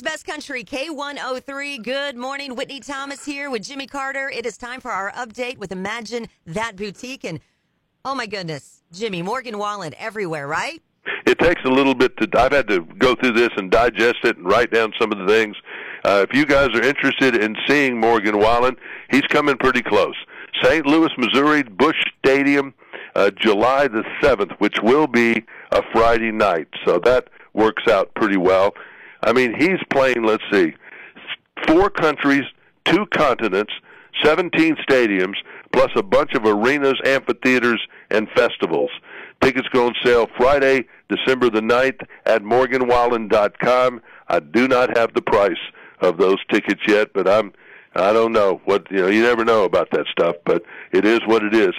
Country's Best Country, K103. Good morning. Whitney Thomas here with Jimmy Carter. It is time for our update with Imagine That Boutique. And oh my goodness, Jimmy, Morgan Wallen everywhere, right? It takes a little bit to, I've had to go through this and digest it and write down some of the things. Uh, if you guys are interested in seeing Morgan Wallen, he's coming pretty close. St. Louis, Missouri, Busch Stadium, uh, July the 7th, which will be a Friday night. So that works out pretty well. I mean, he's playing, let's see, four countries, two continents, 17 stadiums, plus a bunch of arenas, amphitheaters, and festivals. Tickets go on sale Friday, December the 9th at morganwallen.com. I do not have the price of those tickets yet, but I'm I don't know what you know. You never know about that stuff, but it is what it is.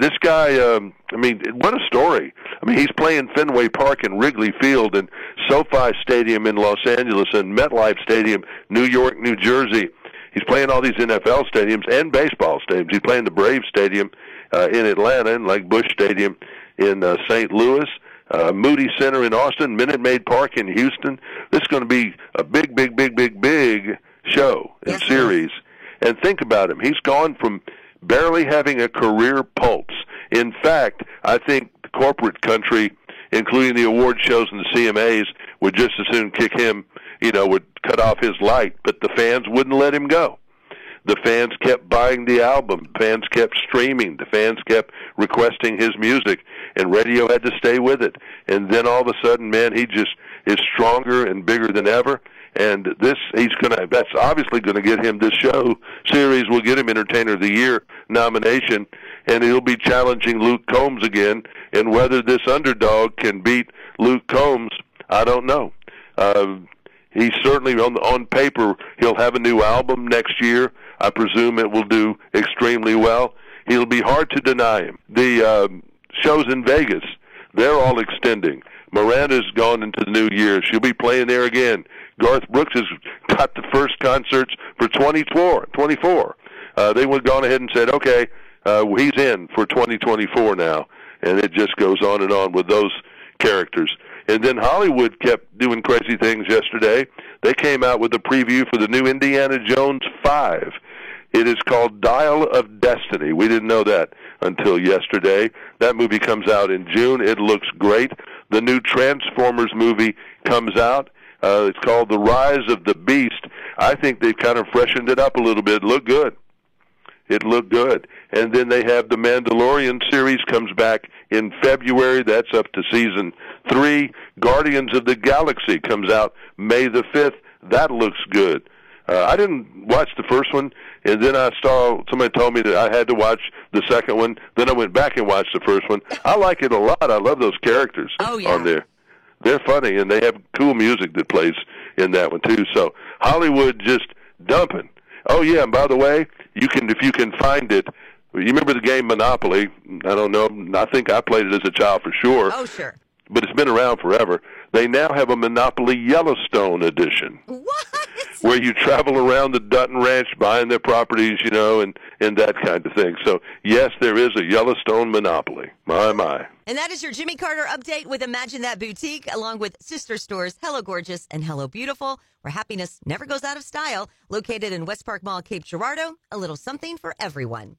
This guy, um, I mean, what a story! I mean, he's playing Fenway Park and Wrigley Field and SoFi Stadium in Los Angeles and MetLife Stadium, New York, New Jersey. He's playing all these NFL stadiums and baseball stadiums. He's playing the Brave Stadium uh, in Atlanta and like Busch Stadium in uh, St. Louis. Uh, Moody Center in Austin, Minute Maid Park in Houston. This is going to be a big, big, big, big, big show and Yes, series. And think about him. He's gone from barely having a career pulse. In fact, I think the corporate country, including the award shows and the CMAs, would just as soon kick him, you know, would cut off his light, but the fans wouldn't let him go. The fans kept buying the album. The Fans kept streaming. The fans kept requesting his music, and radio had to stay with it. And then all of a sudden, man, he just is stronger and bigger than ever. And this, he's gonna. That's obviously going to get him this show series. Will get him Entertainer of the Year nomination, and he'll be challenging Luke Combs again. And whether this underdog can beat Luke Combs, I don't know. Uh, he's certainly on on paper he'll have a new album next year. I presume it will do extremely well. He'll be hard to deny him. The um, shows in Vegas, they're all extending. Miranda's gone into the new year. She'll be playing there again. Garth Brooks has got the first concerts for 24. 24. Uh, they went gone ahead and said, okay, uh, he's in for 2024 now, and it just goes on and on with those characters. And then Hollywood kept doing crazy things yesterday. They came out with a preview for the new Indiana Jones 5. It is called Dial of Destiny. We didn't know that until yesterday. That movie comes out in June. It looks great. The new Transformers movie comes out. Uh, it's called The Rise of the Beast. I think they've kind of freshened it up a little bit. Look good. It looked good. And then they have the Mandalorian series comes back in February. That's up to season three. Guardians of the Galaxy comes out May the 5th. That looks good. Uh, I didn't watch the first one, and then I saw somebody told me that I had to watch the second one. Then I went back and watched the first one. I like it a lot. I love those characters Oh, yeah. on there. They're funny, and they have cool music that plays in that one too. So Hollywood just dumping. Oh yeah, and by the way, you can if you can find it. You remember the game Monopoly? I don't know. I think I played it as a child for sure Oh, sure. but it's been around forever. They now have a Monopoly Yellowstone edition What? Where you travel around the Dutton Ranch buying their properties, you know, and and that kind of thing. So yes, there is a Yellowstone Monopoly. My my. And that is your Jimmy Carter update with Imagine That Boutique, along with sister stores Hello Gorgeous and Hello Beautiful, where happiness never goes out of style. Located in West Park Mall, Cape Girardeau, a little something for everyone.